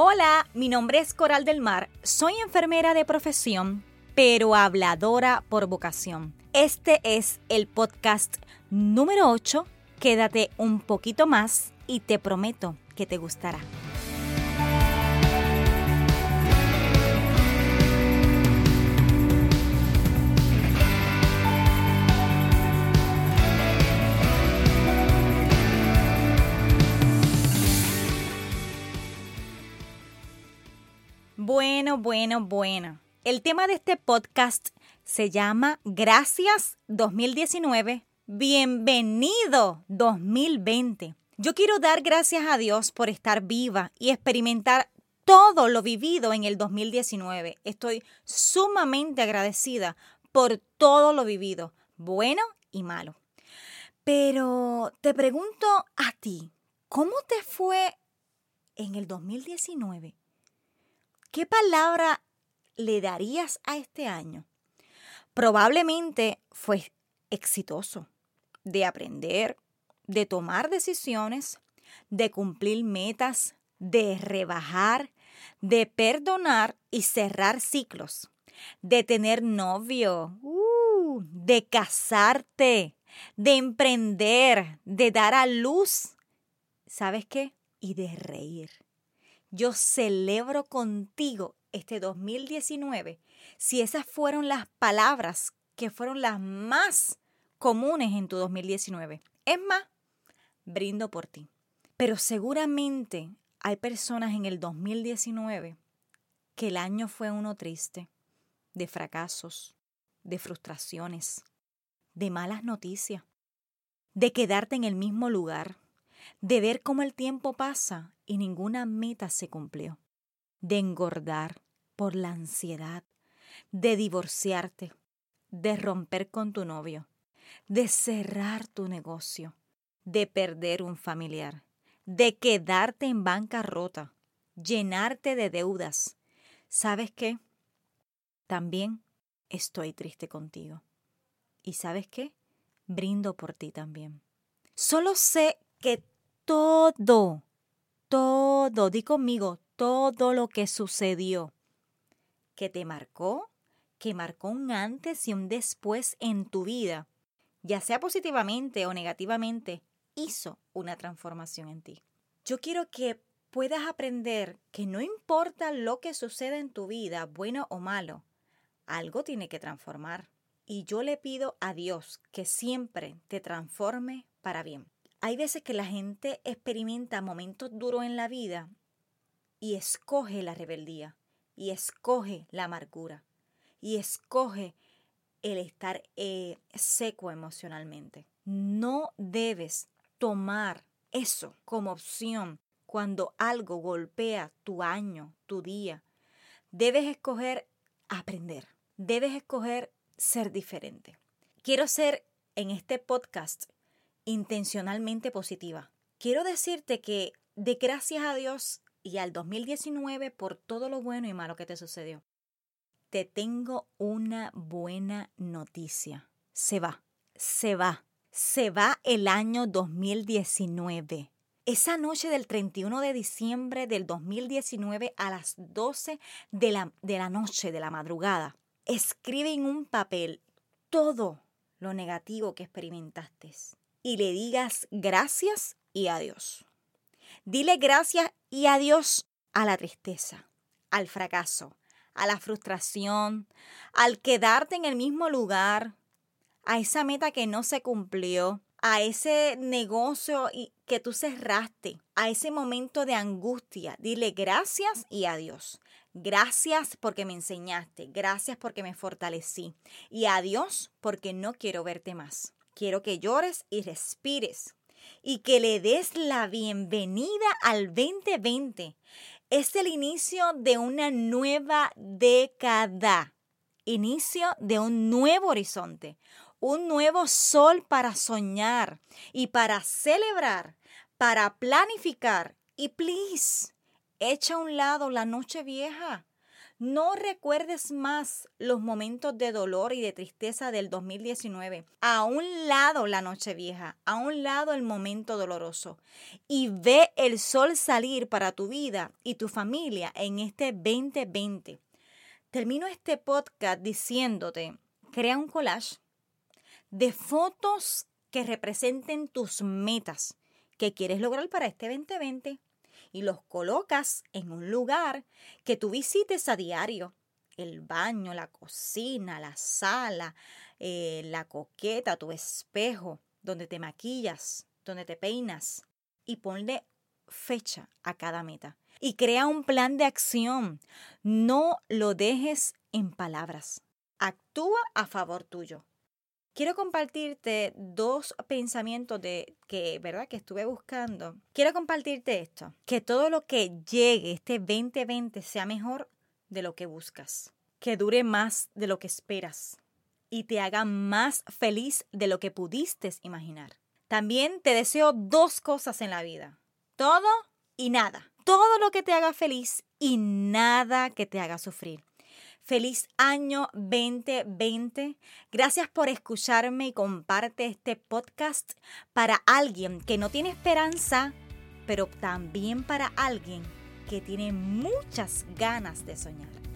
Hola, mi nombre es Coral del Mar, soy enfermera de profesión, pero habladora por vocación. Este es el podcast número 8. Quédate un poquito más y te prometo que te gustará. Bueno, bueno, bueno. El tema de este podcast se llama Gracias 2019. Bienvenido 2020. Yo quiero dar gracias a Dios por estar viva y experimentar todo lo vivido en el 2019. Estoy sumamente agradecida por todo lo vivido, bueno y malo. Pero te pregunto a ti, ¿cómo te fue en el 2019? ¿Qué palabra le darías a este año? Probablemente fue exitoso de aprender, de tomar decisiones, de cumplir metas, de rebajar, de perdonar y cerrar ciclos, de tener novio, uh, de casarte, de emprender, de dar a luz. ¿Sabes qué? Y de reír yo celebro contigo este 2019 si esas fueron las palabras que fueron las más comunes en tu 2019. Es más, brindo por ti. Pero seguramente hay personas en el 2019 que el año fue uno triste, de fracasos, de frustraciones, de malas noticias, de quedarte en el mismo lugar, de ver cómo el tiempo pasa y ninguna meta se cumplió, de engordar por la ansiedad, de divorciarte, de romper con tu novio, de cerrar tu negocio, de perder un familiar, de quedarte en bancarrota, llenarte de deudas. ¿Sabes qué? También estoy triste contigo. ¿Y sabes qué? Brindo por ti también. Solo sé que todo, todo, di conmigo, todo lo que sucedió, que te marcó, que marcó un antes y un después en tu vida, ya sea positivamente o negativamente, hizo una transformación en ti. Yo quiero que puedas aprender que no importa lo que suceda en tu vida, bueno o malo, algo tiene que transformar. Y yo le pido a Dios que siempre te transforme para bien. Hay veces que la gente experimenta momentos duros en la vida y escoge la rebeldía, y escoge la amargura, y escoge el estar eh, seco emocionalmente. No debes tomar eso como opción cuando algo golpea tu año, tu día. Debes escoger aprender, debes escoger ser diferente. Quiero ser en este podcast intencionalmente positiva. Quiero decirte que de gracias a Dios y al 2019 por todo lo bueno y malo que te sucedió. Te tengo una buena noticia. Se va, se va, se va el año 2019. Esa noche del 31 de diciembre del 2019 a las 12 de la, de la noche, de la madrugada, escribe en un papel todo lo negativo que experimentaste y le digas gracias y adiós. Dile gracias y adiós a la tristeza, al fracaso, a la frustración, al quedarte en el mismo lugar, a esa meta que no se cumplió, a ese negocio que tú cerraste, a ese momento de angustia. Dile gracias y adiós. Gracias porque me enseñaste, gracias porque me fortalecí y adiós porque no quiero verte más. Quiero que llores y respires y que le des la bienvenida al 2020. Es el inicio de una nueva década, inicio de un nuevo horizonte, un nuevo sol para soñar y para celebrar, para planificar. Y please, echa a un lado la noche vieja. No recuerdes más los momentos de dolor y de tristeza del 2019. A un lado la noche vieja, a un lado el momento doloroso. Y ve el sol salir para tu vida y tu familia en este 2020. Termino este podcast diciéndote, crea un collage de fotos que representen tus metas que quieres lograr para este 2020 y los colocas en un lugar que tú visites a diario. El baño, la cocina, la sala, eh, la coqueta, tu espejo, donde te maquillas, donde te peinas. Y ponle fecha a cada meta. Y crea un plan de acción. No lo dejes en palabras. Actúa a favor tuyo quiero compartirte dos pensamientos de que, ¿verdad? Que estuve buscando. Quiero compartirte esto, que todo lo que llegue este 2020 sea mejor de lo que buscas, que dure más de lo que esperas y te haga más feliz de lo que pudiste imaginar. También te deseo dos cosas en la vida, todo y nada. Todo lo que te haga feliz y nada que te haga sufrir. Feliz año 2020. Gracias por escucharme y comparte este podcast para alguien que no tiene esperanza, pero también para alguien que tiene muchas ganas de soñar.